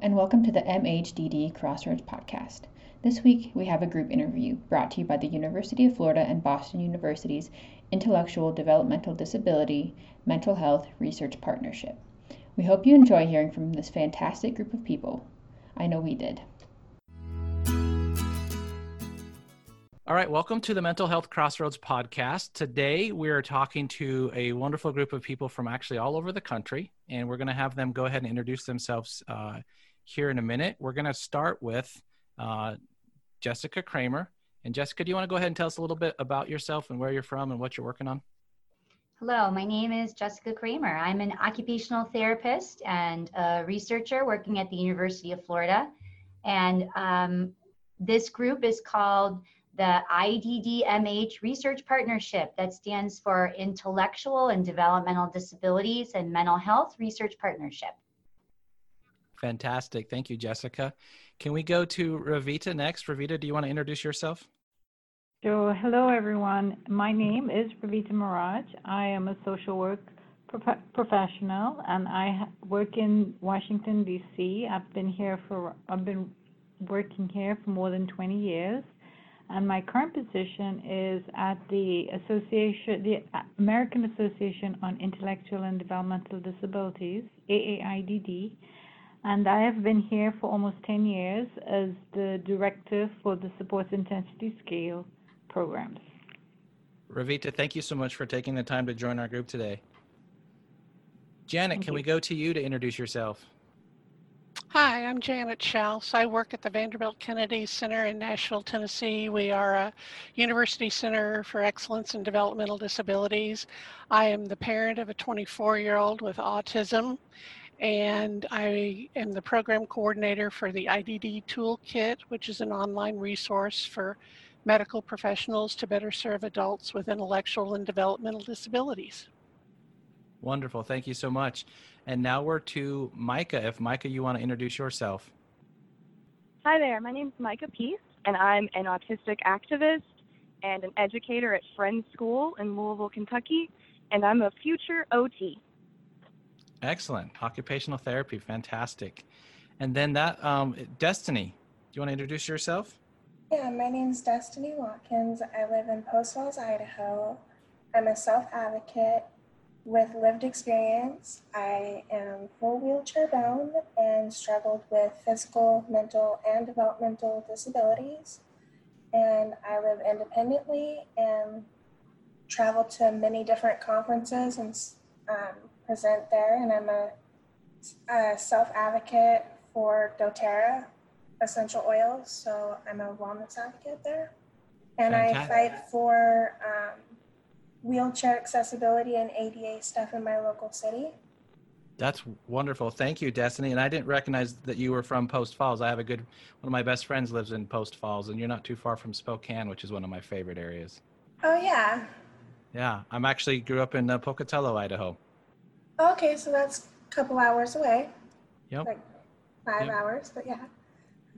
And welcome to the MHDD Crossroads podcast. This week, we have a group interview brought to you by the University of Florida and Boston University's Intellectual Developmental Disability Mental Health Research Partnership. We hope you enjoy hearing from this fantastic group of people. I know we did. All right, welcome to the Mental Health Crossroads podcast. Today we are talking to a wonderful group of people from actually all over the country, and we're going to have them go ahead and introduce themselves uh, here in a minute. We're going to start with uh, Jessica Kramer. And Jessica, do you want to go ahead and tell us a little bit about yourself and where you're from and what you're working on? Hello, my name is Jessica Kramer. I'm an occupational therapist and a researcher working at the University of Florida. And um, this group is called the IDDMH Research Partnership that stands for Intellectual and Developmental Disabilities and Mental Health Research Partnership. Fantastic. Thank you, Jessica. Can we go to Ravita next? Ravita, do you want to introduce yourself? So, hello everyone. My name is Ravita Maharaj. I am a social work prof- professional and I work in Washington D.C. I've been here for I've been working here for more than 20 years and my current position is at the Association, the American Association on Intellectual and Developmental Disabilities, AAIDD, and I have been here for almost 10 years as the director for the Supports Intensity Scale programs. Ravita, thank you so much for taking the time to join our group today. Janet, thank can you. we go to you to introduce yourself? Hi, I'm Janet Shouse. I work at the Vanderbilt Kennedy Center in Nashville, Tennessee. We are a University Center for Excellence in Developmental Disabilities. I am the parent of a 24 year old with autism, and I am the program coordinator for the IDD Toolkit, which is an online resource for medical professionals to better serve adults with intellectual and developmental disabilities. Wonderful. Thank you so much. And now we're to Micah. If Micah, you want to introduce yourself. Hi there. My name is Micah Peace, and I'm an autistic activist and an educator at Friends School in Louisville, Kentucky, and I'm a future OT. Excellent. Occupational therapy. Fantastic. And then that, um, Destiny, do you want to introduce yourself? Yeah, my name is Destiny Watkins. I live in Post Falls, Idaho. I'm a self advocate with lived experience, I am full wheelchair bound and struggled with physical, mental, and developmental disabilities. And I live independently and travel to many different conferences and um, present there. And I'm a, a self advocate for doTERRA essential oils. So I'm a wellness advocate there. And Fantastic. I fight for um, wheelchair accessibility and ADA stuff in my local city. That's wonderful. Thank you, Destiny. And I didn't recognize that you were from Post Falls. I have a good one of my best friends lives in Post Falls, and you're not too far from Spokane, which is one of my favorite areas. Oh yeah. Yeah, I'm actually grew up in uh, Pocatello, Idaho. Okay, so that's a couple hours away. Yep. Like five yep. hours, but yeah.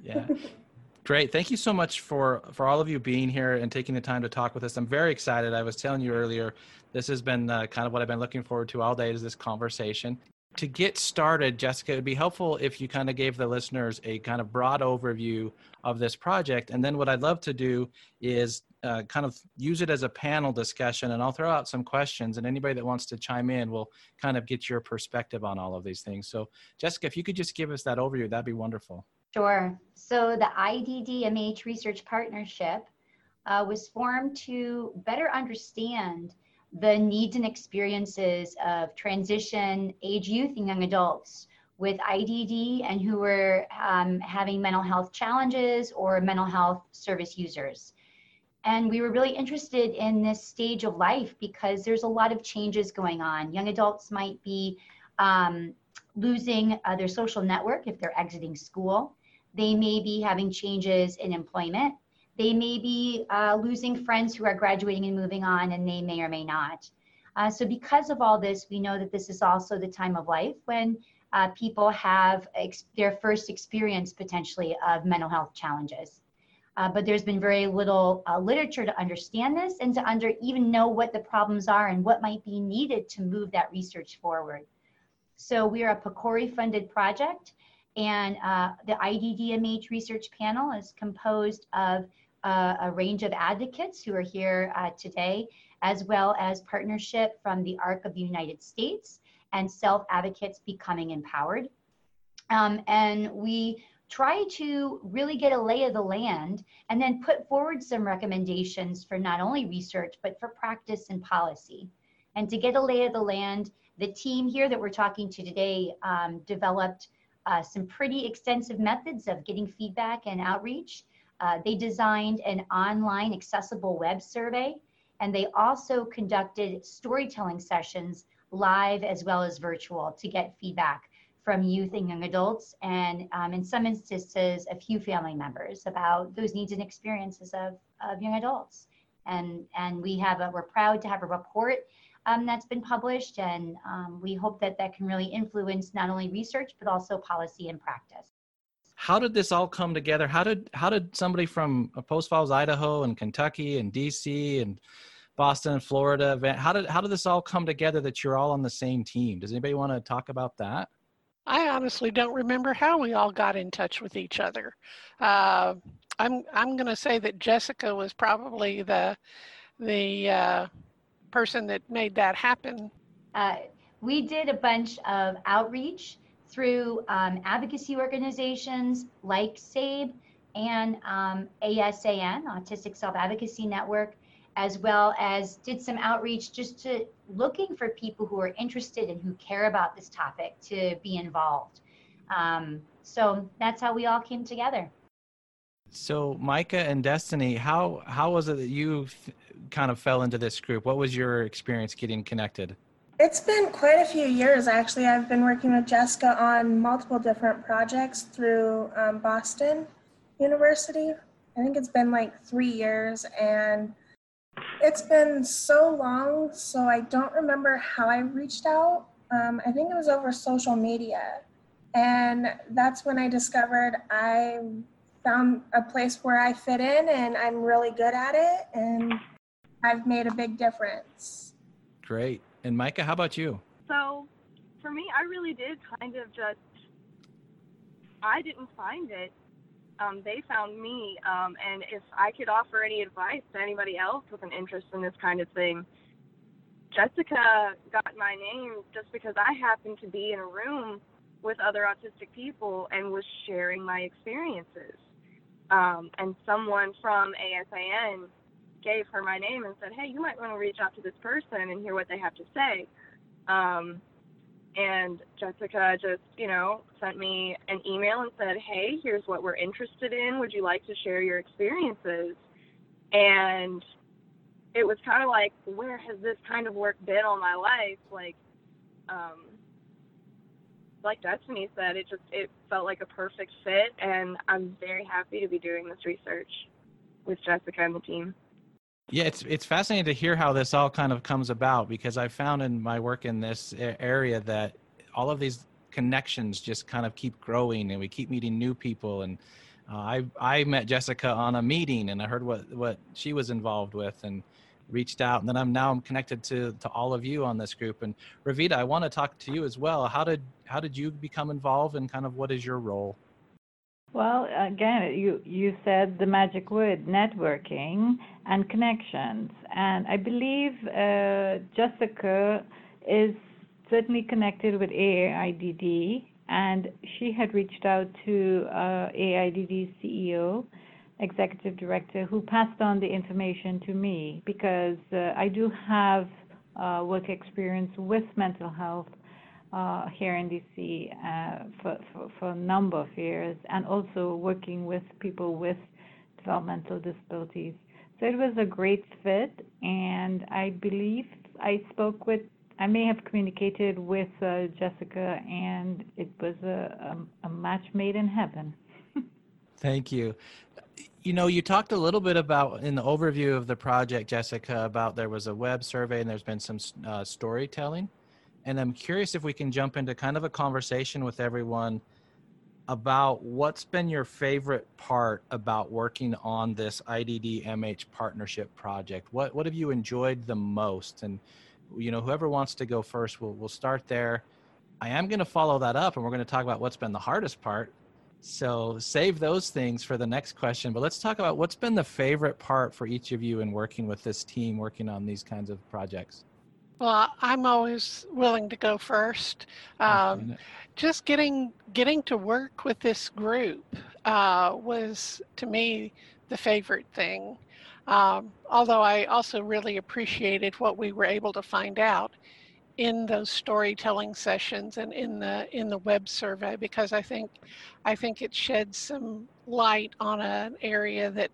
Yeah. Great. Thank you so much for for all of you being here and taking the time to talk with us. I'm very excited. I was telling you earlier, this has been uh, kind of what I've been looking forward to all day is this conversation. To get started, Jessica, it would be helpful if you kind of gave the listeners a kind of broad overview of this project. And then what I'd love to do is uh, kind of use it as a panel discussion and I'll throw out some questions and anybody that wants to chime in will kind of get your perspective on all of these things. So Jessica, if you could just give us that overview, that'd be wonderful. Sure. So the IDDMH Research Partnership uh, was formed to better understand the needs and experiences of transition age youth and young adults with IDD and who were um, having mental health challenges or mental health service users. And we were really interested in this stage of life because there's a lot of changes going on. Young adults might be um, losing uh, their social network if they're exiting school. They may be having changes in employment. They may be uh, losing friends who are graduating and moving on, and they may or may not. Uh, so, because of all this, we know that this is also the time of life when uh, people have ex- their first experience potentially of mental health challenges. Uh, but there's been very little uh, literature to understand this and to under even know what the problems are and what might be needed to move that research forward. So we are a PCORI funded project And uh, the IDDMH research panel is composed of uh, a range of advocates who are here uh, today, as well as partnership from the ARC of the United States and self advocates becoming empowered. Um, and we try to really get a lay of the land and then put forward some recommendations for not only research, but for practice and policy. And to get a lay of the land, the team here that we're talking to today um, developed uh, some pretty extensive methods of getting feedback and outreach. Uh, they designed an online accessible web survey, and they also conducted storytelling sessions live as well as virtual to get feedback from youth and young adults, and um, in some instances, a few family members about those needs and experiences of, of young adults. And, and we have a, we're proud to have a report um, that's been published, and um, we hope that that can really influence not only research but also policy and practice. How did this all come together? How did how did somebody from Post Falls, Idaho, and Kentucky, and DC, and Boston and Florida. How did how did this all come together that you're all on the same team? Does anybody want to talk about that? I honestly don't remember how we all got in touch with each other. Uh, I'm I'm going to say that Jessica was probably the the uh, person that made that happen. Uh, we did a bunch of outreach through um, advocacy organizations like SABE and um, ASAN, Autistic Self Advocacy Network, as well as did some outreach just to looking for people who are interested and who care about this topic to be involved. Um, so that's how we all came together. So Micah and Destiny, how how was it that you kind of fell into this group? What was your experience getting connected? It's been quite a few years actually. I've been working with Jessica on multiple different projects through um, Boston University. I think it's been like three years, and it's been so long, so I don't remember how I reached out. Um, I think it was over social media. And that's when I discovered I found a place where I fit in and I'm really good at it and I've made a big difference. Great. And Micah, how about you? So for me, I really did kind of just, I didn't find it um, they found me. Um, and if I could offer any advice to anybody else with an interest in this kind of thing, Jessica got my name just because I happened to be in a room with other autistic people and was sharing my experiences. Um, and someone from ASAN gave her my name and said, "Hey, you might want to reach out to this person and hear what they have to say." Um, and Jessica just, you know, sent me an email and said, Hey, here's what we're interested in. Would you like to share your experiences? And it was kind of like, where has this kind of work been all my life? Like, um, like Destiny said, it just it felt like a perfect fit, and I'm very happy to be doing this research with Jessica and the team. Yeah, it's it's fascinating to hear how this all kind of comes about because I found in my work in this area that all of these connections just kind of keep growing and we keep meeting new people. And uh, I I met Jessica on a meeting and I heard what what she was involved with and reached out. And then I'm now I'm connected to to all of you on this group. And Ravita I want to talk to you as well. How did how did you become involved and kind of what is your role well, again, you, you said the magic word networking and connections. And I believe uh, Jessica is certainly connected with AAIDD, and she had reached out to uh, AAIDD's CEO, executive director, who passed on the information to me because uh, I do have uh, work experience with mental health here in DC uh, for, a number of years and also working with people with developmental disabilities. So it was a great fit, and I believe I spoke with, I may have communicated with uh, Jessica, and it was a, a, a match made in heaven. Thank you. You know, you talked a little bit about in the overview of the project, Jessica, about there was a web survey and there's been some uh, storytelling. And I'm curious if we can jump into kind of a conversation with everyone about what's been your favorite part about working on this IDD MH partnership project. What what have you enjoyed the most? And you know, whoever wants to go first, we'll we'll start there. I am going to follow that up and we're going to talk about what's been the hardest part. So save those things for the next question. But let's talk about what's been the favorite part for each of you in working with this team, working on these kinds of projects. Well, I'm always willing to go first. Um, just getting getting to work with this group uh, was to me the favorite thing. Um, although I also really appreciated what we were able to find out in those storytelling sessions and in the in the web survey because I think I think it sheds some light on an area that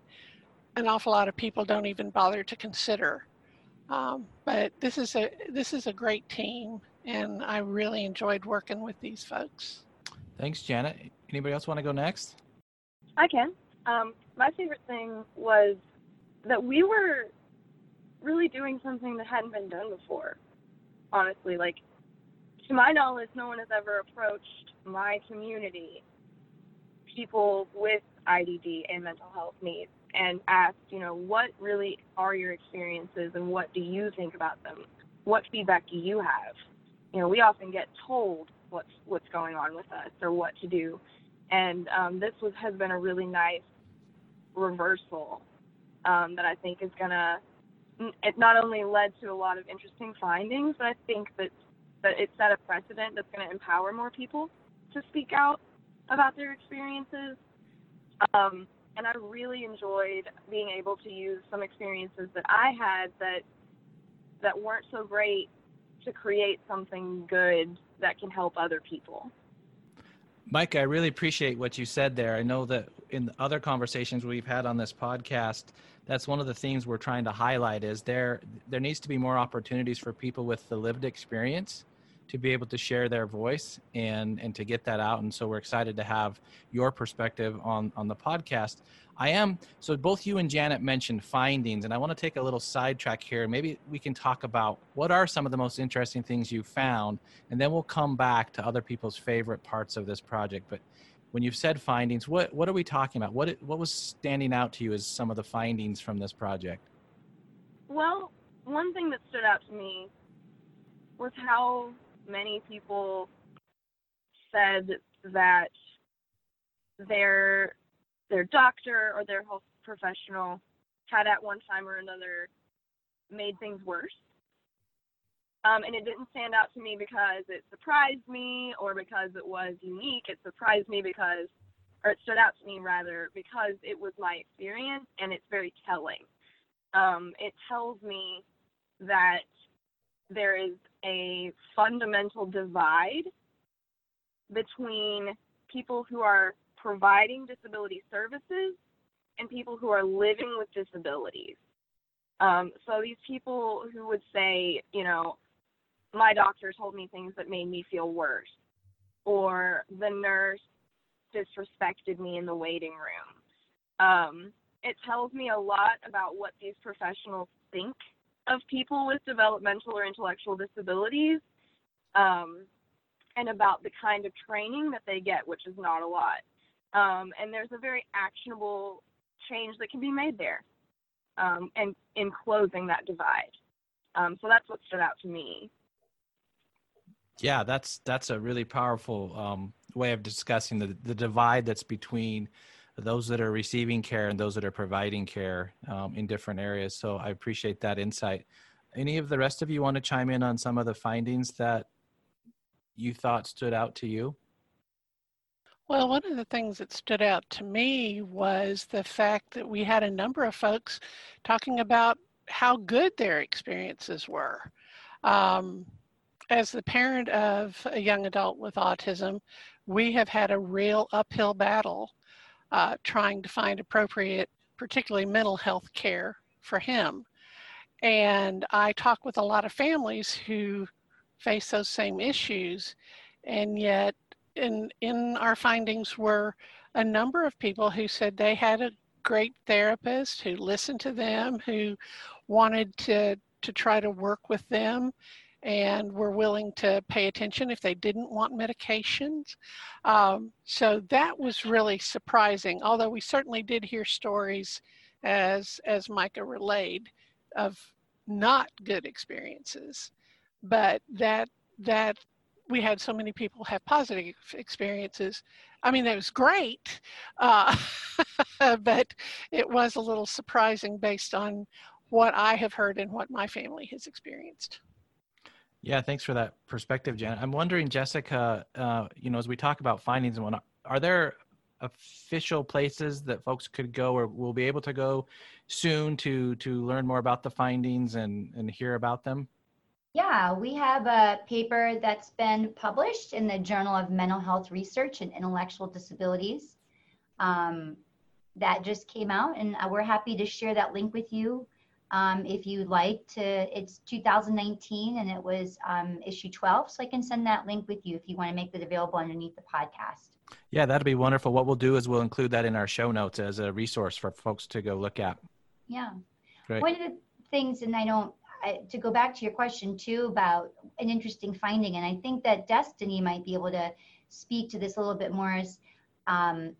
an awful lot of people don't even bother to consider. Um, but this is a this is a great team, and I really enjoyed working with these folks. Thanks, Janet. Anybody else want to go next? I can. Um, my favorite thing was that we were really doing something that hadn't been done before honestly. Like, to my knowledge, no one has ever approached my community, people with IDD and mental health needs, and asked, you know, what really are your experiences and what do you think about them? What feedback do you have? You know, we often get told what's what's going on with us or what to do, and um, this was has been a really nice reversal um, that I think is gonna it not only led to a lot of interesting findings, but I think that that it set a precedent that's going to empower more people to speak out about their experiences. Um, and I really enjoyed being able to use some experiences that I had that that weren't so great to create something good that can help other people. Mike, I really appreciate what you said there. I know that in other conversations we've had on this podcast, that's one of the things we're trying to highlight is there there needs to be more opportunities for people with the lived experience to be able to share their voice and and to get that out and so we're excited to have your perspective on on the podcast i am so both you and janet mentioned findings and i want to take a little sidetrack here maybe we can talk about what are some of the most interesting things you found and then we'll come back to other people's favorite parts of this project but when you've said findings, what what are we talking about? What what was standing out to you as some of the findings from this project? Well, one thing that stood out to me was how many people said that their their doctor or their health professional had at one time or another made things worse um, and it didn't stand out to me because it surprised me or because it was unique. It surprised me because, or it stood out to me rather, because it was my experience and it's very telling. Um, it tells me that there is a fundamental divide between people who are providing disability services and people who are living with disabilities. Um, so these people who would say, you know, my doctor told me things that made me feel worse, or the nurse disrespected me in the waiting room. Um, it tells me a lot about what these professionals think of people with developmental or intellectual disabilities um, and about the kind of training that they get, which is not a lot. Um, and there's a very actionable change that can be made there um, and in closing that divide. Um, so that's what stood out to me. Yeah, that's that's a really powerful um, way of discussing the the divide that's between those that are receiving care and those that are providing care um, in different areas. So I appreciate that insight. Any of the rest of you want to chime in on some of the findings that you thought stood out to you? Well, one of the things that stood out to me was the fact that we had a number of folks talking about how good their experiences were. Um, as the parent of a young adult with autism, we have had a real uphill battle uh, trying to find appropriate, particularly mental health care for him. And I talk with a lot of families who face those same issues. And yet, in, in our findings were a number of people who said they had a great therapist who listened to them, who wanted to, to try to work with them and were willing to pay attention if they didn't want medications. Um, so that was really surprising, although we certainly did hear stories, as, as Micah relayed, of not good experiences. But that, that we had so many people have positive experiences. I mean, it was great, uh, but it was a little surprising based on what I have heard and what my family has experienced. Yeah, thanks for that perspective, Janet. I'm wondering, Jessica, uh, you know, as we talk about findings and whatnot, are there official places that folks could go or will be able to go soon to to learn more about the findings and and hear about them? Yeah, we have a paper that's been published in the Journal of Mental Health Research and Intellectual Disabilities. Um, that just came out, and uh, we're happy to share that link with you um, if you'd like to. It's 2019 and it was um, issue 12, so I can send that link with you if you want to make it available underneath the podcast. Yeah, that'd be wonderful. What we'll do is we'll include that in our show notes as a resource for folks to go look at. Yeah. Great. One of the things, and I don't, I, to go back to your question too about an interesting finding, and I think that Destiny might be able to speak to this a little bit more. Is um,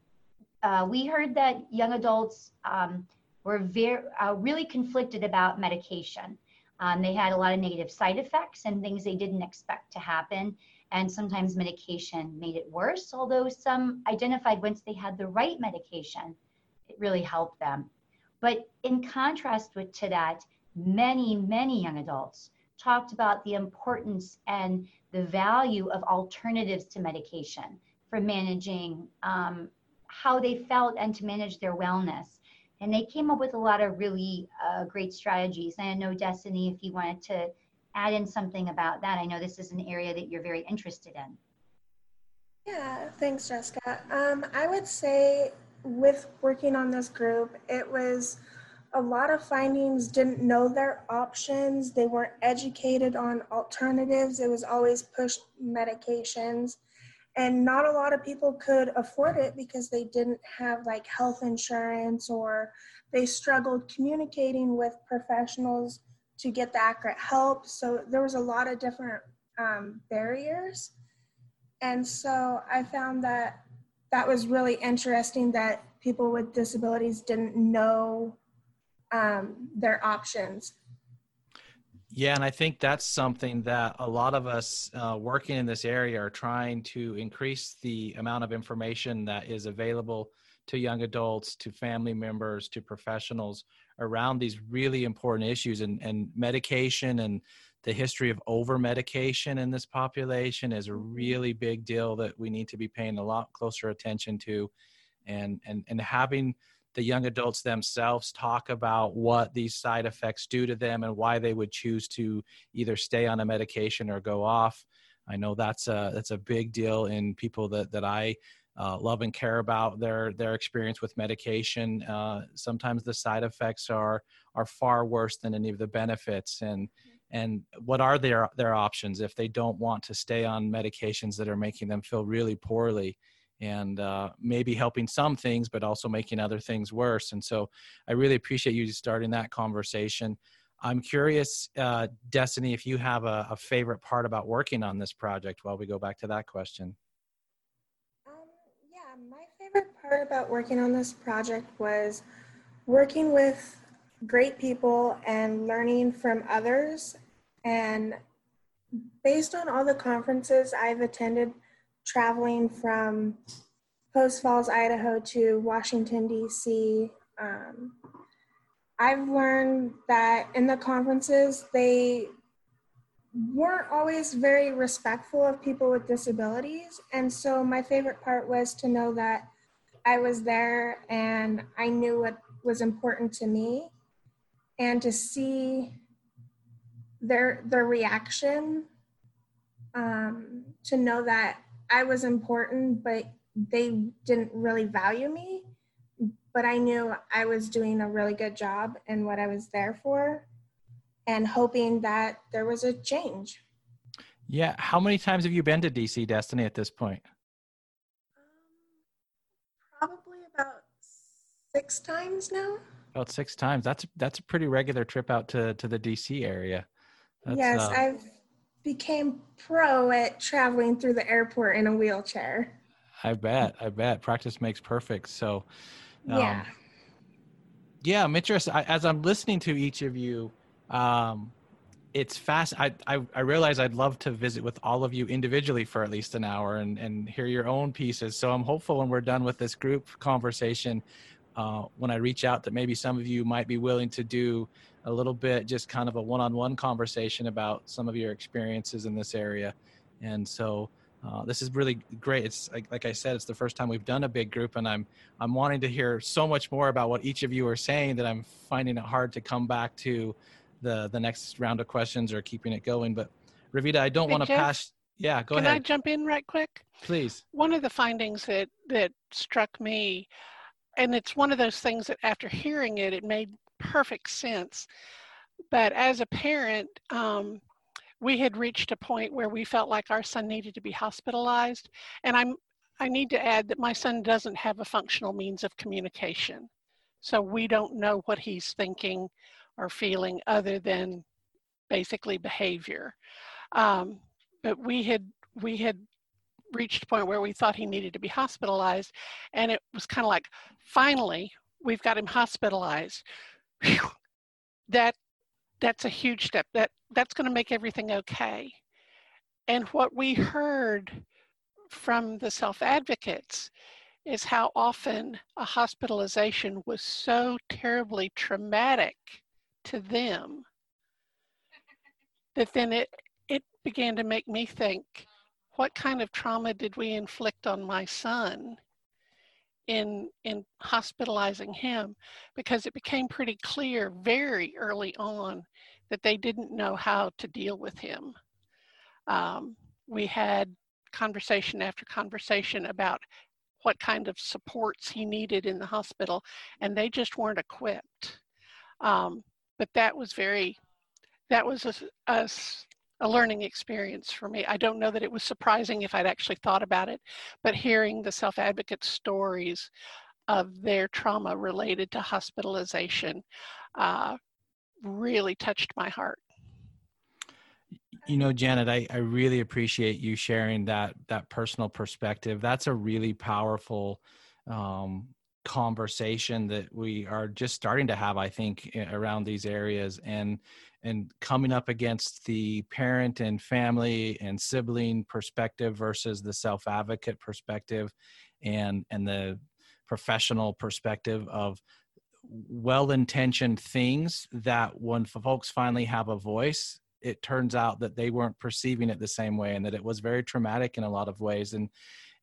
uh, we heard that young adults um, were very uh, really conflicted about medication. Um, they had a lot of negative side effects and things they didn't expect to happen. And sometimes medication made it worse, although some identified once they had the right medication, it really helped them. But in contrast with, to that, many, many young adults talked about the importance and the value of alternatives to medication for managing um, how they felt and to manage their wellness. And they came up with a lot of really uh, great strategies. And I know, Destiny, if you wanted to add in something about that, I know this is an area that you're very interested in. Yeah, thanks, Jessica. Um, I would say with working on this group, it was a lot of findings didn't know their options. They weren't educated on alternatives. It was always push medications. And not a lot of people could afford it because they didn't have like health insurance or they struggled communicating with professionals to get the accurate help. So there was a lot of different um, barriers. And so I found that that was really interesting that people with disabilities didn't know um, their options. Yeah, and I think that's something that a lot of us uh, working in this area are trying to increase the amount of information that is available to young adults, to family members, to professionals around these really important issues. And, and medication and the history of over medication in this population is a mm-hmm. really big deal that we need to be paying a lot closer attention to. And, and, and having the young adults themselves talk about what these side effects do to them and why they would choose to either stay on a medication or go off. I know that's a that's a big deal in people that that I uh, love and care about their their experience with medication. Uh, sometimes the side effects are are far worse than any of the benefits, and and what are their their options if they don't want to stay on medications that are making them feel really poorly and uh, maybe helping some things, but also making other things worse. And so I really appreciate you starting that conversation. I'm curious, uh, Destiny, if you have a, a, favorite part about working on this project while we go back to that question. Um, yeah, my favorite part about working on this project was working with great people and learning from others. And based on all the conferences I've attended, traveling from Post Falls, Idaho to Washington, D.C., um, I've learned that in the conferences, they weren't always very respectful of people with disabilities. And so my favorite part was to know that I was there and I knew what was important to me and to see their their reaction um, to know that I was important, but they didn't really value me. But I knew I was doing a really good job and what I was there for and hoping that there was a change. Yeah. How many times have you been to DC Destiny at this point? Um, probably about six times now. About six times. That's that's a pretty regular trip out to to the DC area. That's, yes, uh, I've became pro at traveling through the airport in a wheelchair. I bet. I bet. Practice makes perfect. So, um, yeah. Yeah, I'm interested. I, as I'm listening to each of you, um, it's fast. I, I, I realize I'd love to visit with all of you individually for at least an hour and, and hear your own pieces. So I'm hopeful when we're done with this group conversation, uh, when I reach out, that maybe some of you might be willing to do a little bit, just kind of a one-on-one conversation about some of your experiences in this area. And so uh, this is really great. It's like, like I said, it's the first time we've done a big group, and I'm I'm wanting to hear so much more about what each of you are saying that I'm finding it hard to come back to the the next round of questions or keeping it going. But Ravita, I don't Hey, want to pass. Yeah, go ahead. Can I jump in right quick? please. One of the findings that that struck me, and it's one of those things that after hearing it, it made perfect sense. But as a parent, um, we had reached a point where we felt like our son needed to be hospitalized, and I'm I need to add that my son doesn't have a functional means of communication, so we don't know what he's thinking or feeling other than basically behavior. Um, but we had we had reached a point where we thought he needed to be hospitalized and it was kind of like finally we've got him hospitalized. Phew. that that's a huge step. That that's going to make everything okay. And what we heard from the self advocates is how often a hospitalization was so terribly traumatic to them that then it it began to make me think what kind of trauma did we inflict on my son in in hospitalizing him? Because it became pretty clear very early on that they didn't know how to deal with him. Um, we had conversation after conversation about what kind of supports he needed in the hospital and they just weren't equipped. Um, but that was very that was a, a a learning experience for me. I don't know that it was surprising if I'd actually thought about it, but hearing the self advocate stories of their trauma related to hospitalization uh, really touched my heart. You know, Janet, I, I really appreciate you sharing that that personal perspective. That's a really powerful um, conversation that we are just starting to have, I think, around these areas and and coming up against the parent and family and sibling perspective versus the self advocate perspective and and the professional perspective of well intentioned things that when folks finally have a voice it turns out that they weren't perceiving it the same way and that it was very traumatic in a lot of ways. And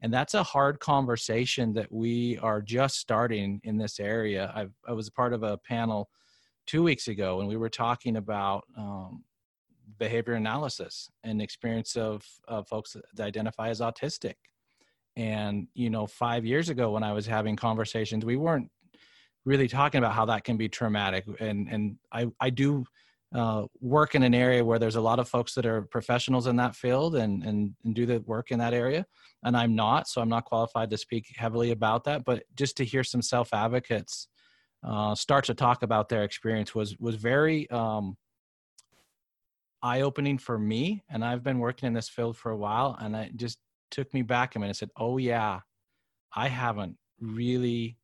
and that's a hard conversation that we are just starting in this area. I've, i was part of a panel two weeks ago and we were talking about um, behavior analysis and experience of, of folks that identify as autistic. And you know five years ago when i was having conversations we weren't really talking about how that can be traumatic. And and i i do uh, work in an area where there's a lot of folks that are professionals in that field and, and and do the work in that area. And i'm not so i'm not qualified to speak heavily about that. But just to hear some self advocates uh, start to talk about their experience was was very um, eye opening for me and i've been working in this field for a while and it just took me back a minute said oh yeah i haven't really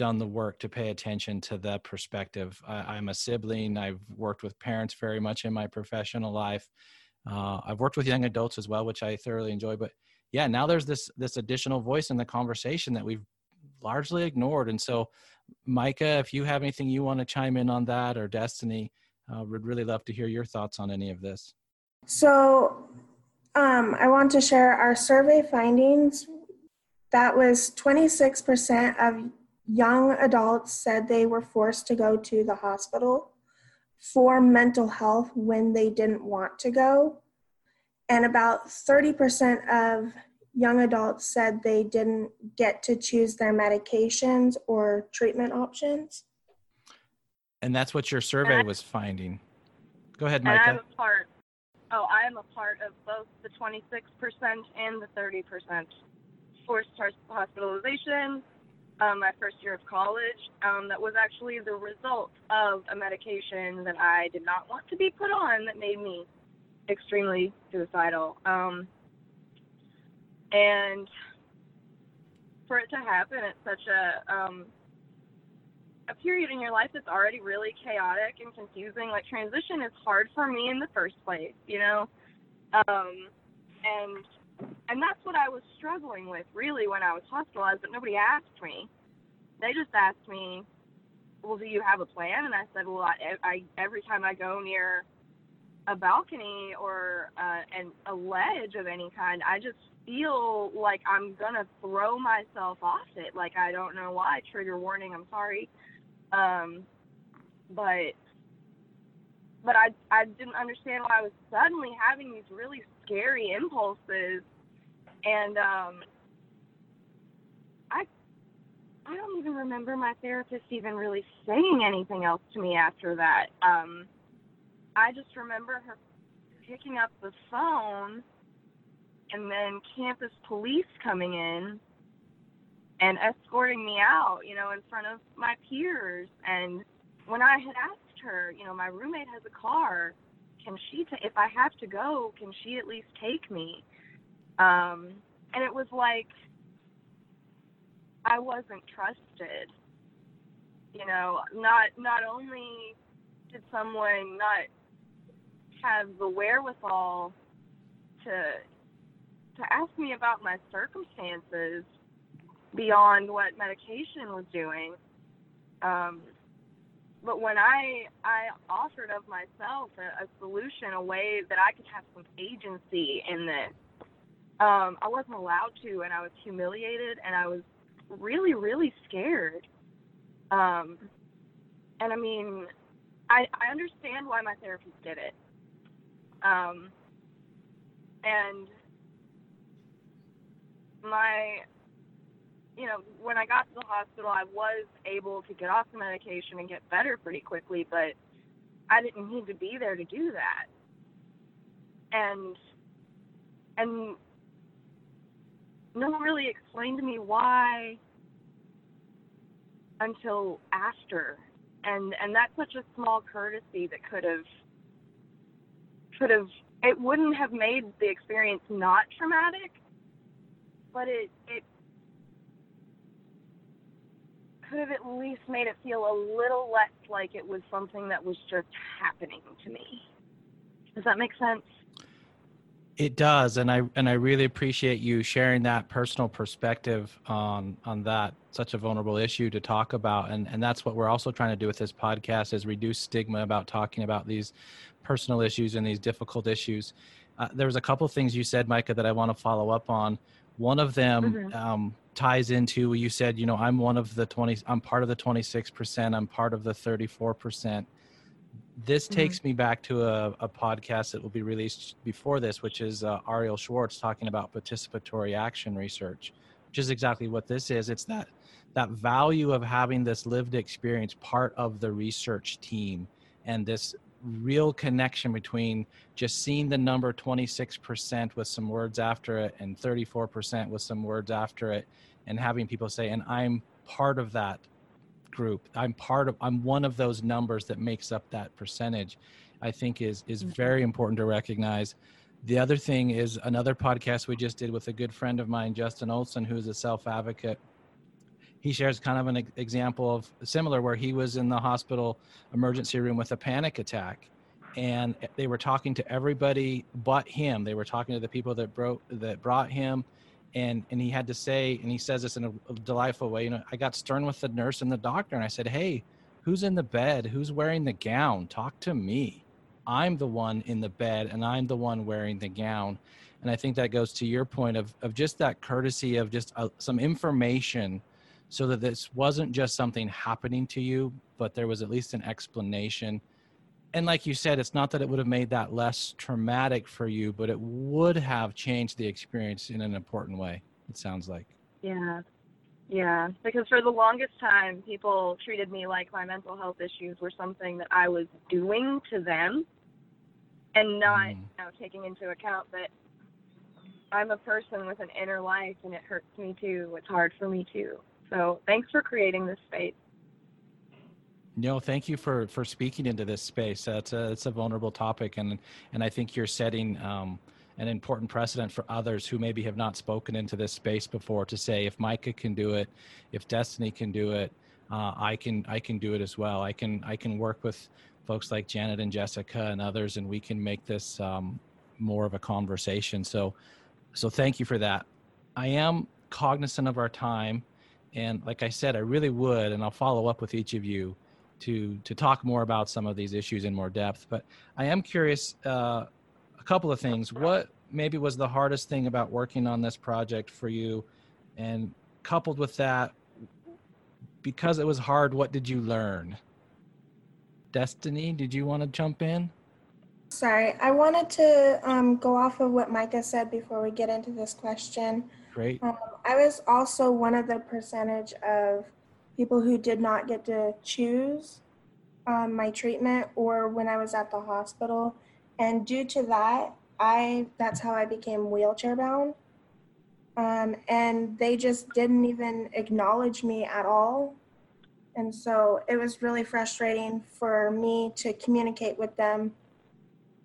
done the work to pay attention to that perspective. I, I'm a sibling. I've worked with parents very much in my professional life. Uh, I've worked with young adults as well, which I thoroughly enjoy. But yeah, now there's this this additional voice in the conversation that we've largely ignored. And so, Micah, if you have anything you want to chime in on that, or Destiny, uh, would really love to hear your thoughts on any of this. So, um, I want to share our survey findings. That was 26% of young adults said they were forced to go to the hospital for mental health when they didn't want to go. And about 30% of young adults said they didn't get to choose their medications or treatment options. And that's what your survey was finding. Go ahead, And I'm Micah. a part. Oh, I am a part of both the 26% and the 30% forced hospitalization. Um, my first year of college. Um, that was actually the result of a medication that I did not want to be put on that made me extremely suicidal. Um, and for it to happen at such a um, a period in your life that's already really chaotic and confusing. Like transition is hard for me in the first place, you know. Um, and and that's what I was struggling with really when I was hospitalized, but nobody asked me. They just asked me, "Well, do you have a plan?" And I said, "Well, I, I every time I go near a balcony or uh, an, a ledge of any kind, I just feel like I'm gonna throw myself off it. Like I don't know why. Trigger warning. I'm sorry. Um, but but I I didn't understand why I was suddenly having these really scary impulses, and um, I I don't even remember my therapist even really saying anything else to me after that. Um, I just remember her picking up the phone and then campus police coming in and escorting me out, you know, in front of my peers. And when I had asked her, you know, my roommate has a car, can she, t- if I have to go, can she at least take me? Um, and it was like I wasn't trusted. You know, not not only did someone not have the wherewithal to to ask me about my circumstances beyond what medication was doing. Um, but when I I offered of myself a, a, solution, a way that I could have some agency in this, um, I wasn't allowed to, and I was humiliated, and I was really really scared. Um, and I mean, I I understand why my therapist did it. Um, and my you know when i got to the hospital i was able to get off the medication and get better pretty quickly but i didn't need to be there to do that. And and no one really explained to me why until after. And and that's such a small courtesy that could have could have it wouldn't have made the experience not traumatic but it it could have at least made it feel a little less like it was something that was just happening to me. Does that make sense? It does, and I and I really appreciate you sharing that personal perspective on on that such a vulnerable issue to talk about, and and that's what we're also trying to do with this podcast is reduce stigma about talking about these personal issues and these difficult issues. Uh, there was a couple things you said, Micah, that I want to follow up on. One of them mm-hmm. um, ties into you said, you know, I'm one of the 20, I'm part of the 26%, I'm part of the 34%. This mm-hmm. takes me back to a, a, podcast that will be released before this, which is uh, Ariel Schwartz talking about participatory action research, which is exactly what this is. It's that that value of having this lived experience part of the research team and this real connection between just seeing the number 26% with some words after it and 34% with some words after it and having people say and i'm part of that group i'm part of i'm one of those numbers that makes up that percentage i think is is mm-hmm. very important to recognize the other thing is another podcast we just did with a good friend of mine justin olson who's a self advocate he shares kind of an example of similar where he was in the hospital emergency room with a panic attack and they were talking to everybody but him. They were talking to the people that broke that brought him and and he had to say and he says this in a, delightful way you know i got stern with the nurse and the doctor and i said hey who's in the bed? Who's wearing the gown? Talk to me. I'm the one in the bed and i'm the one wearing the gown and i think that goes to your point of of just that courtesy of just uh, some information so that this wasn't just something happening to you, but there was at least an explanation. And like you said, it's not that it would have made that less traumatic for you, but it would have changed the experience in an important way, it sounds like. Yeah. Yeah. Because for the longest time, people treated me like my mental health issues were something that I was doing to them and not mm. you know, taking into account that I'm a person with an inner life and it hurts me too. It's hard for me too. So thanks for creating this space. No, thank you for for speaking into this space. That's a it's a vulnerable topic, and and I think you're setting um, an important precedent for others who maybe have not spoken into this space before to say if Micah can do it, if Destiny can do it, uh, I can I can do it as well. I can I can work with folks like Janet and Jessica and others, and we can make this um, more of a conversation. So so thank you for that. I am cognizant of our time, and like I said, I really would, and I'll follow up with each of you to to talk more about some of these issues in more depth. But I am curious. Uh, a couple of things. What maybe was the hardest thing about working on this project for you, and coupled with that, because it was hard, what did you learn? Destiny, did you want to jump in? Sorry, I wanted to um, go off of what Micah said before we get into this question. Great. Um, I was also one of the percentage of people who did not get to choose um, my treatment or when I was at the hospital. And due to that, I that's how I became wheelchair bound. Um, and they just didn't even acknowledge me at all. And so it was really frustrating for me to communicate with them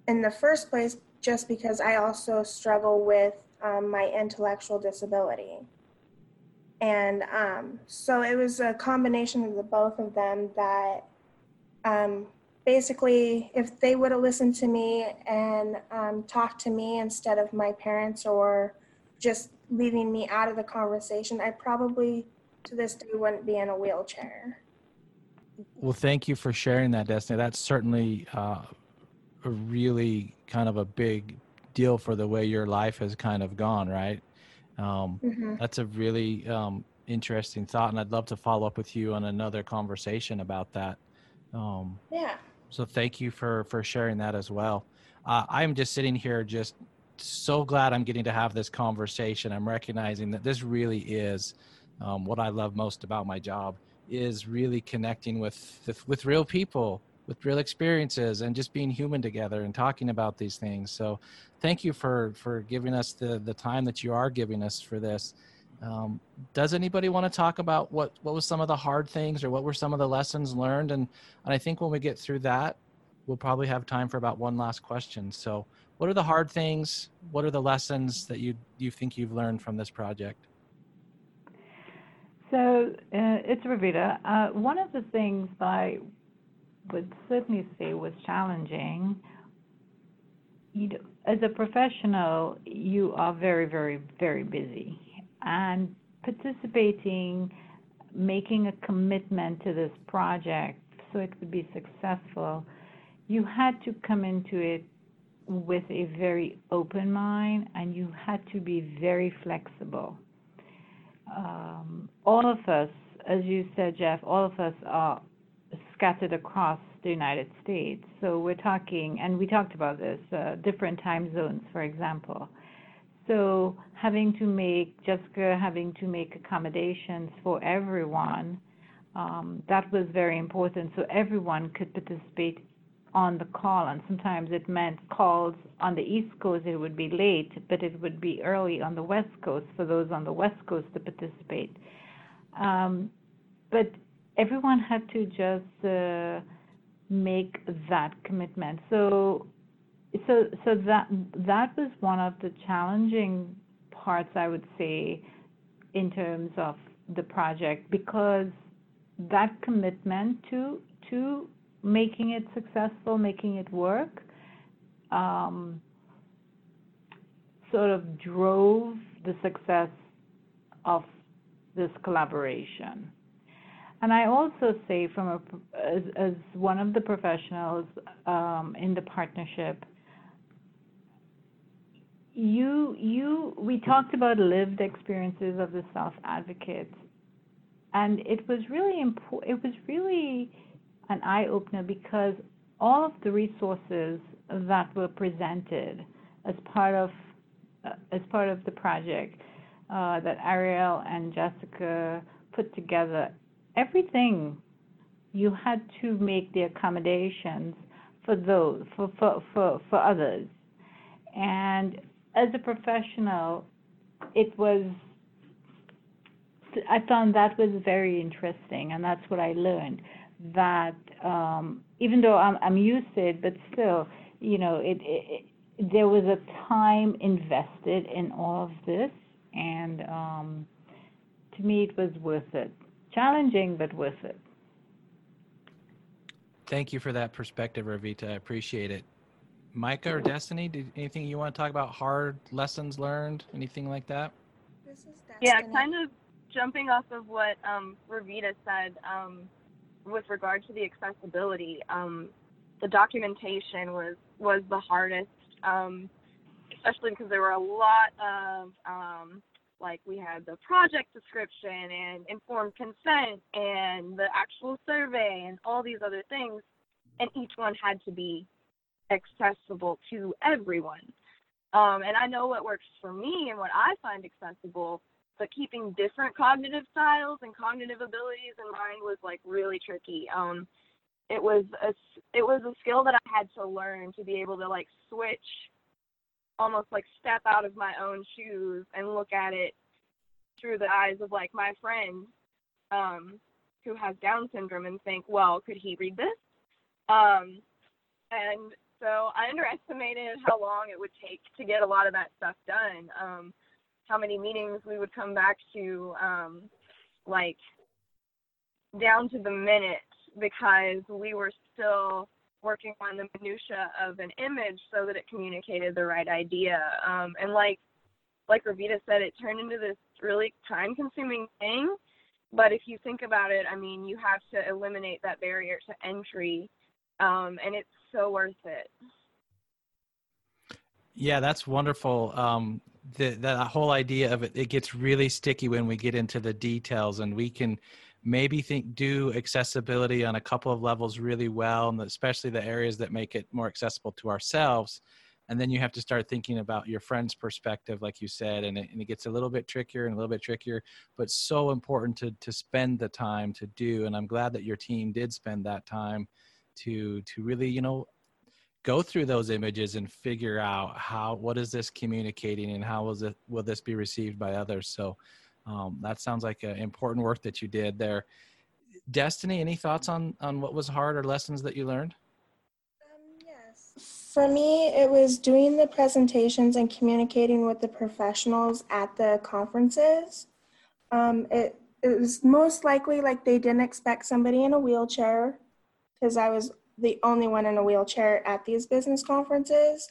in the first place, just because I also struggle with um, my intellectual disability. And um, so it was a combination of the both of them that um, basically, if they would have listened to me and um, talked to me instead of my parents or just leaving me out of the conversation, I probably to this day wouldn't be in a wheelchair. Well, thank you for sharing that, Destiny. That's certainly uh, a really kind of a big deal for the way your life has kind of gone, right? Um, mm-hmm. That's a really um, interesting thought, and I'd love to follow up with you on another conversation about that. Um, yeah. So thank you for for sharing that as well. Uh, I'm just sitting here, just so glad I'm getting to have this conversation. I'm recognizing that this really is um, what I love most about my job is really connecting with with real people with real experiences and just being human together and talking about these things. So thank you for for giving us the the time that you are giving us for this. Um, does anybody want to talk about what what was some of the hard things or what were some of the lessons learned? And and i think when we get through that we'll probably have time for about one last question. So what are the hard things? What are the lessons that you you think you've learned from this project? So uh, it's Ravita. Uh, one of the things I would certainly say was challenging. You know, as a professional, you are very, very, very busy, and participating, making a commitment to this project so it could be successful, you had to come into it with a very open mind, and you had to be very flexible um, all of us, as you said, Jeff, all of us are scattered across the United States. So we're talking, and we talked about this, uh, different time zones, for example. So having to make, Jessica having to make accommodations for everyone, um, that was very important. So everyone could participate on the call, and sometimes it meant calls on the East Coast, it would be late, but it would be early on the West Coast for those on the West Coast to participate. Um, but everyone had to just uh, make that commitment. So, so, so that that was one of the challenging parts, I would say, in terms of the project, because that commitment to to making it successful, making it work, um, sort of drove the success of this collaboration. And I also say, from a, as, as one of the professionals um, in the partnership, you you we talked about lived experiences of the self advocates, and it was really important. It was really an eye opener because all of the resources that were presented as part of uh, as part of the project uh, that Ariel and Jessica put together, everything you had to make the accommodations for those for for for, for others, and as a professional, it was. I found that was very interesting, and that's what I learned that um, even though I'm, I'm used to it, but still, you know, it, it, it, there was a time invested in all of this, and um, to me, it was worth it challenging but worth it. Thank you for that perspective, Ravita. I appreciate it. Micah or Destiny, did anything you want to talk about hard lessons learned, anything like that? This is Yeah, kind of jumping off of what um, Ravita said um, with regard to the accessibility. Um, the documentation was was the hardest, um, especially because there were a lot of um, like we had the project description and informed consent and the actual survey and all these other things, and each one had to be accessible to everyone. Um, and I know what works for me and what I find accessible, but keeping different cognitive styles and cognitive abilities in mind was like really tricky. Um, it was a it was a skill that I had to learn to be able to like switch, almost like step out of my own shoes and look at it through the eyes of like my friend um, who has Down syndrome and think, well, could he read this? Um, and so I underestimated how long it would take to get a lot of that stuff done. Um, how many meetings we would come back to, um, like down to the minute, because we were still working on the minutia of an image so that it communicated the right idea. Um, and like like Ravita said, it turned into this really time-consuming thing. But if you think about it, I mean, you have to eliminate that barrier to entry, um, and it's so worth it. Yeah, that's wonderful. Um, the, that whole idea of it, it gets really sticky when we get into the details, and we can maybe think do accessibility on a couple of levels really well, and especially the areas that make it more accessible to ourselves. And then you have to start thinking about your friend's perspective, like you said, and it, and it gets a little bit trickier and a little bit trickier, but so important to to spend the time to do. And I'm glad that your team did spend that time to to really, you know, go through those images and figure out how what is this communicating and how will it will this be received by others so um, that sounds like an important work that you did there destiny any thoughts on on what was hard or lessons that you learned Um, yes. For me, it was doing the presentations and communicating with the professionals at the conferences. Um, it, it was most likely like they didn't expect somebody in a wheelchair because I was the only one in a wheelchair at these business conferences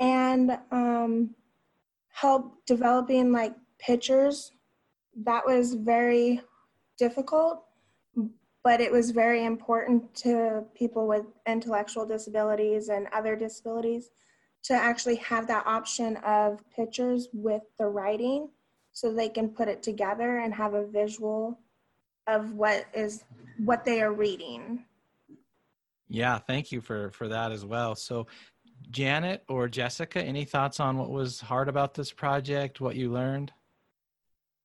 and um, help developing like pictures. That was very difficult but it was very important to people with intellectual disabilities and other disabilities to actually have that option of pictures with the writing so they can put it together and have a visual of what is what they are reading. Yeah thank you for for that as well. So janet or jessica any thoughts on what was hard about this project what you learned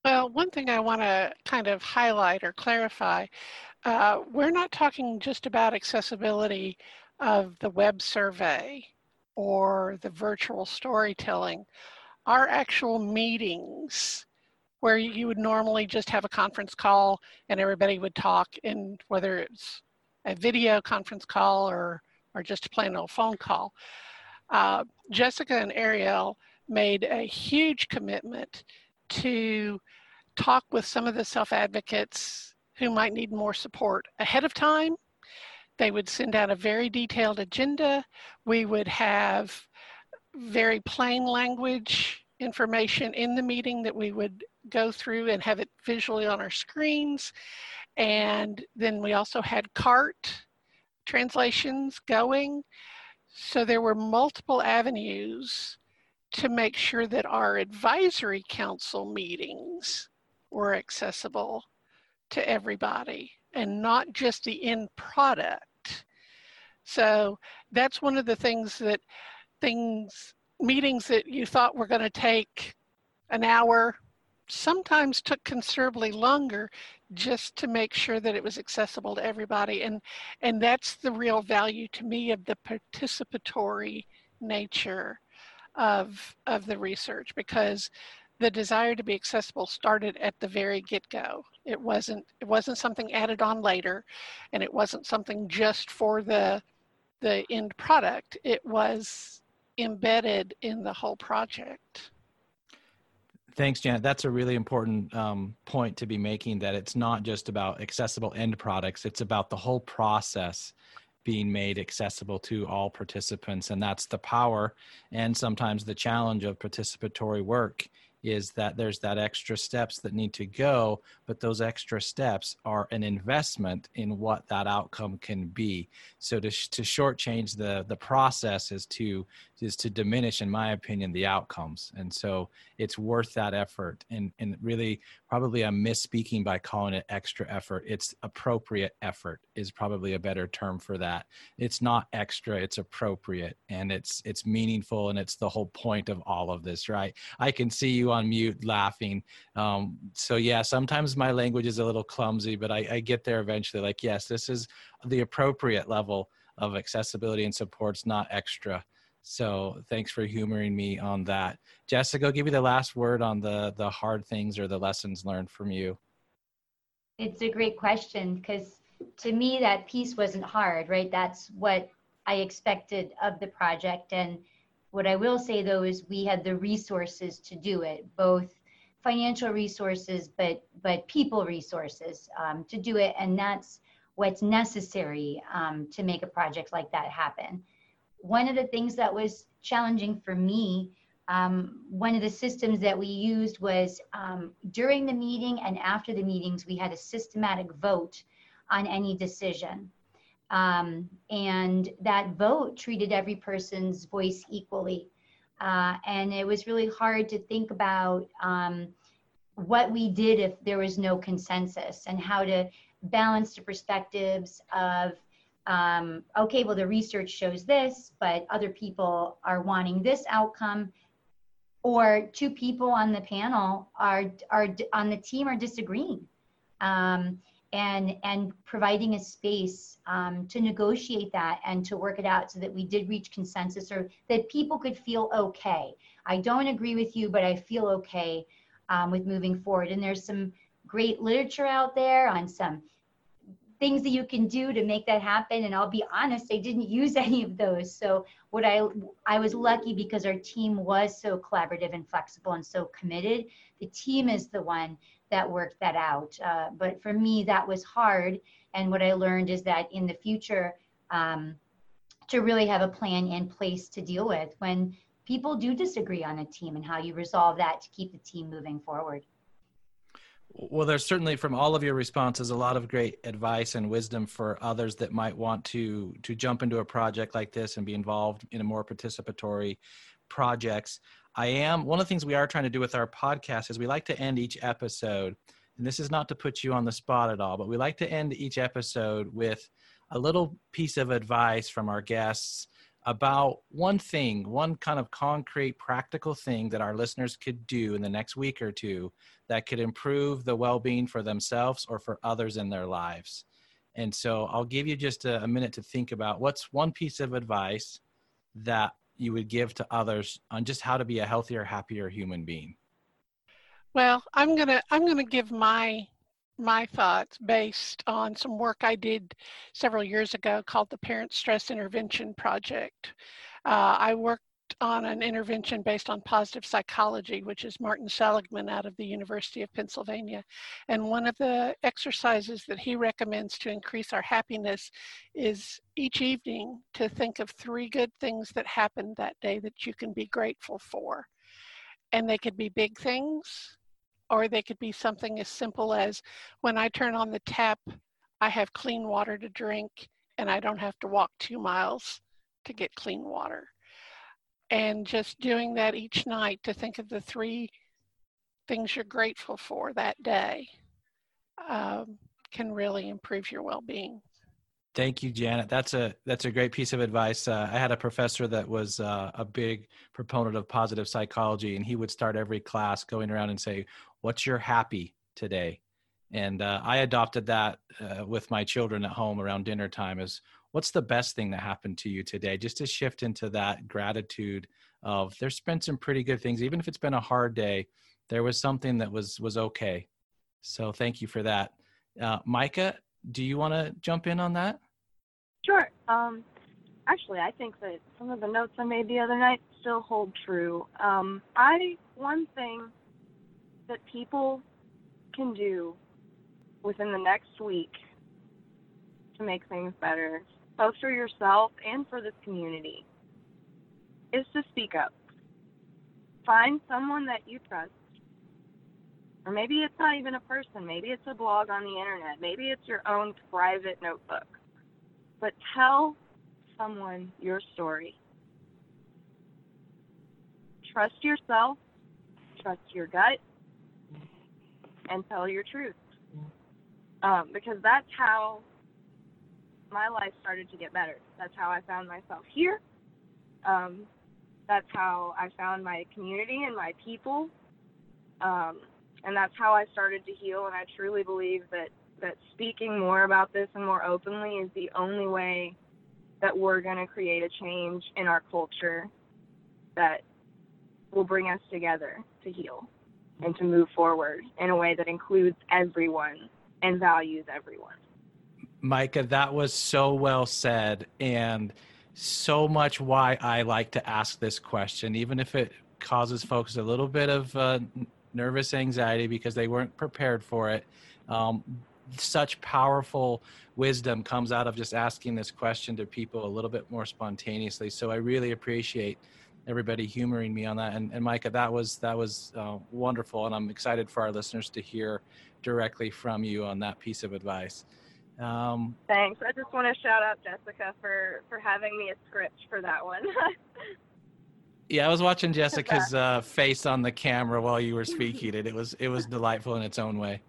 Well, one thing I want to kind of highlight or clarify, uh, we're not talking just about accessibility of the web survey or the virtual storytelling. Our actual meetings, where you would normally just have a conference call and everybody would talk, and whether it's a video conference call or or just a plain old phone call. Uh, Jessica and Ariel made a huge commitment to talk with some of the self-advocates who might need more support ahead of time. They would send out a very detailed agenda. We would have very plain language information in the meeting that we would go through and have it visually on our screens. And then we also had CART translations going. So there were multiple avenues to make sure that our advisory council meetings were accessible to everybody and not just the end product. So that's one of the things that things, meetings that you thought were going to take an hour, sometimes took considerably longer just to make sure that it was accessible to everybody. And, and that's the real value to me of the participatory nature of, of the research because the desire to be accessible started at the very get-go. It wasn't it wasn't something added on later, and it wasn't something just for the the end product. It was embedded in the whole project. Thanks, Janet. That's a really important um, point to be making that it's not just about accessible end products, it's about the whole process being made accessible to all participants. And that's the power and sometimes the challenge of participatory work is that there's that extra steps that need to go, but those extra steps are an investment in what that outcome can be. So to, to shortchange the, the process is to, is to diminish, in my opinion, the outcomes. And so it's worth that effort. And, and really, probably I'm misspeaking by calling it extra effort. It's appropriate effort is probably a better term for that. It's not extra, it's appropriate and it's, it's meaningful and it's the whole point of all of this, right? I can see you on mute laughing. Um, so yeah, sometimes my language is a little clumsy, but I, I get there eventually. Like, yes, this is the appropriate level of accessibility and supports, not extra. So thanks for humoring me on that. Jessica, give me the last word on the the hard things or the lessons learned from you. It's a great question because to me that piece wasn't hard, right? That's what I expected of the project. And what I will say though is we had the resources to do it, both financial resources, but but people resources um, to do it, and that's what's necessary um, to make a project like that happen one of the things that was challenging for me, um, one of the systems that we used was um, during the meeting and after the meetings, we had a systematic vote on any decision. Um, and that vote treated every person's voice equally. Uh, and it was really hard to think about um, what we did if there was no consensus and how to balance the perspectives of um, okay, well, the research shows this, but other people are wanting this outcome. Or two people on the panel are, are on the team are disagreeing. Um, and, and providing a space um, to negotiate that and to work it out so that we did reach consensus or that people could feel okay. I don't agree with you, but I feel okay um, with moving forward. And there's some great literature out there on some things that you can do to make that happen and i'll be honest i didn't use any of those. So what i i was lucky because our team was so collaborative and flexible and so committed. The team is the one that worked that out. Uh, but for me that was hard. And what i learned is that in the future um, to really have a plan in place to deal with when people do disagree on a team and how you resolve that to keep the team moving forward well, there's certainly from all of your responses a lot of great advice and wisdom for others that might want to to jump into a project like this and be involved in a more participatory projects. I am one of the things we are trying to do with our podcast is we like to end each episode, and this is not to put you on the spot at all, but we like to end each episode with a little piece of advice from our guests about one thing, one kind of concrete, practical thing that our listeners could do in the next week or two that could improve the well being for themselves or for others in their lives. And so I'll give you just a, a, minute to think about what's one piece of advice that you would give to others on just how to be a healthier, happier human being. Well, I'm gonna I'm gonna give my my thoughts based on some work I did several years ago called the Parent Stress Intervention Project. Uh, I worked on an intervention based on positive psychology, which is Martin Seligman out of the University of Pennsylvania. And one of the exercises that he recommends to increase our happiness is each evening to think of three good things that happened that day that you can be grateful for. And they could be big things, or they could be something as simple as when I turn on the tap, I have clean water to drink and I don't have to walk two miles to get clean water. And just doing that each night to think of the three things you're grateful for that day um, can really improve your well-being. Thank you, Janet. That's a that's a great piece of advice. Uh, I had a professor that was uh, a big proponent of positive psychology, and he would start every class going around and say, "What's your happy today?" And uh, I adopted that uh, with my children at home around dinner time. Is what's the best thing that happened to you today? Just to shift into that gratitude of there's been some pretty good things, even if it's been a hard day. There was something that was was okay. So thank you for that, uh, Micah do you want to jump in on that? Sure. Um, actually, I think that some of the notes I made the other night still hold true. Um, I one thing that people can do within the next week to make things better, both for yourself and for this community, is to speak up. Find someone that you trust. Or maybe it's not even a person, maybe it's a blog on the internet, maybe it's your own private notebook. But tell someone your story. Trust yourself, trust your gut, and tell your truth. Um, because that's how my life started to get better. That's how I found myself here. Um, that's how I found my community and my people. Um, and that's how I started to heal. And I truly believe that, that speaking more about this and more openly is the only way that we're going to create a change in our culture that will bring us together to heal and to move forward in a way that includes everyone and values everyone. Micah, that was so well said and so much why I like to ask this question, even if it causes folks a little bit of uh, nervous anxiety because they weren't prepared for it. Um, such powerful wisdom comes out of just asking this question to people a little bit more spontaneously. So I really appreciate everybody humoring me on that. And, and Micah, that was that was uh, wonderful, and I'm excited for our listeners to hear directly from you on that piece of advice. Um, Thanks. I just want to shout out Jessica for for having me a script for that one. yeah, I was watching Jessica's uh, face on the camera while you were speaking, and it was it was delightful in its own way.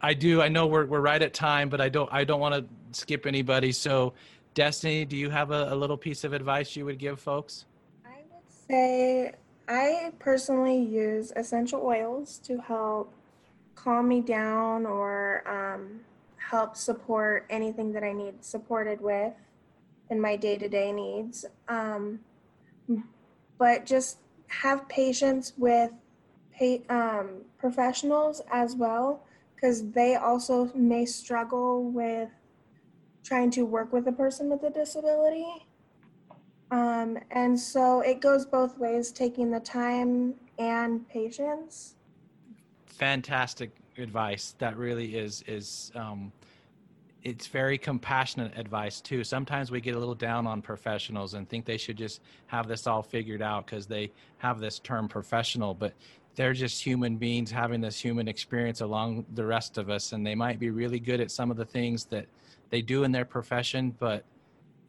I do. I know we're we're right at time, but I don't I don't want to skip anybody. So, Destiny, do you have a, a little piece of advice you would give folks? I say I personally use essential oils to help calm me down or um, help support anything that I need supported with in my day to day needs. Um, but just have patience with um, professionals as well because they also may struggle with trying to work with a person with a disability. Um, and so it goes both ways, taking the time and patience. Fantastic advice. That really is is um, it's very compassionate advice too. Sometimes we get a little down on professionals and think they should just have this all figured out because they have this term professional, but they're just human beings having this human experience along the rest of us and they might be really good at some of the things that they do in their profession but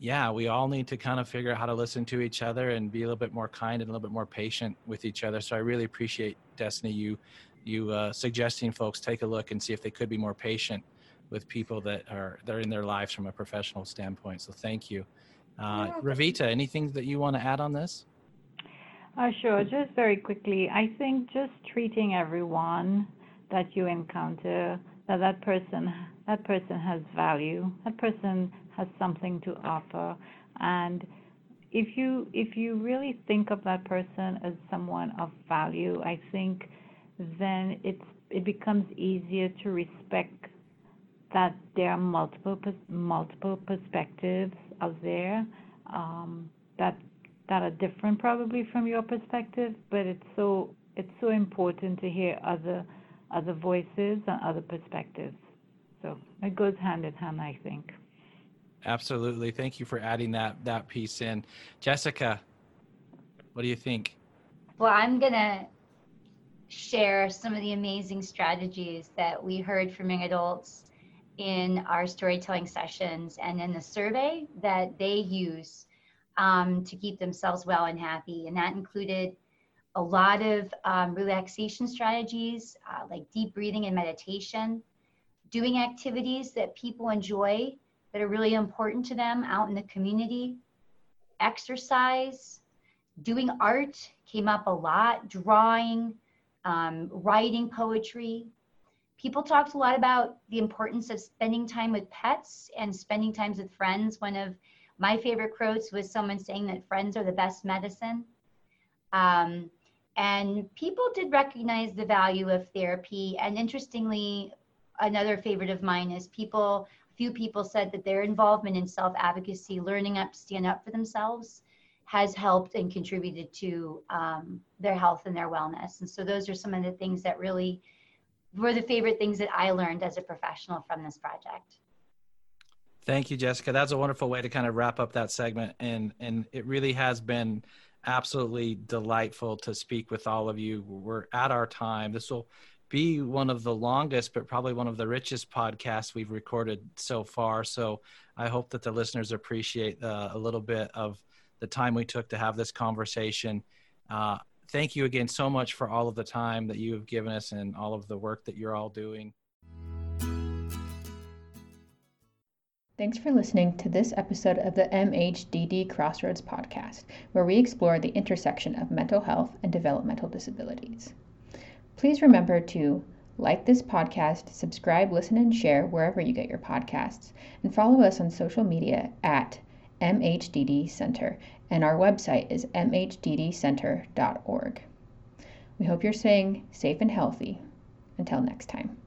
yeah we all need to kind of figure out how to listen to each other and be a little bit more kind and a little bit more patient with each other so i really appreciate destiny you you uh, suggesting folks take a look and see if they could be more patient with people that are that are in their lives from a professional standpoint so thank you uh, ravita anything that you want to add on this uh, sure. Just very quickly, I think just treating everyone that you encounter that that person that person has value. That person has something to offer, and if you if you really think of that person as someone of value, I think then it's it becomes easier to respect that there are multiple multiple perspectives out there um, that that are different probably from your perspective, but it's so it's so important to hear other other voices and other perspectives. So it goes hand in hand, I think. Absolutely. Thank you for adding that that piece in. Jessica, what do you think? Well, I'm going to share some of the amazing strategies that we heard from young adults in our storytelling sessions and in the survey that they use um, to keep themselves well and happy. And that included a lot of um, relaxation strategies uh, like deep breathing and meditation, doing activities that people enjoy that are really important to them out in the community, exercise, doing art came up a lot, drawing, um, writing poetry. People talked a lot about the importance of spending time with pets and spending times with friends. One of my favorite quotes was someone saying that friends are the best medicine. Um, and people did recognize the value of therapy. And interestingly, another favorite of mine is people, few people said that their involvement in self advocacy, learning up to stand up for themselves, has helped and contributed to um, their health and their wellness. And so those are some of the things that really were the favorite things that I learned as a professional from this project. Thank you, Jessica. That's a wonderful way to kind of wrap up that segment. And and it really has been absolutely delightful to speak with all of you. We're at our time. This will be one of the longest, but probably one of the richest podcasts we've recorded so far. So I hope that the listeners appreciate uh, a little bit of the time we took to have this conversation. Uh, thank you again so much for all of the time that you have given us and all of the work that you're all doing. Thanks for listening to this episode of the MHDD Crossroads podcast, where we explore the intersection of mental health and developmental disabilities. Please remember to like this podcast, subscribe, listen, and share wherever you get your podcasts, and follow us on social media at MHDD Center, and our website is mhddcenter.org. We hope you're staying safe and healthy. Until next time.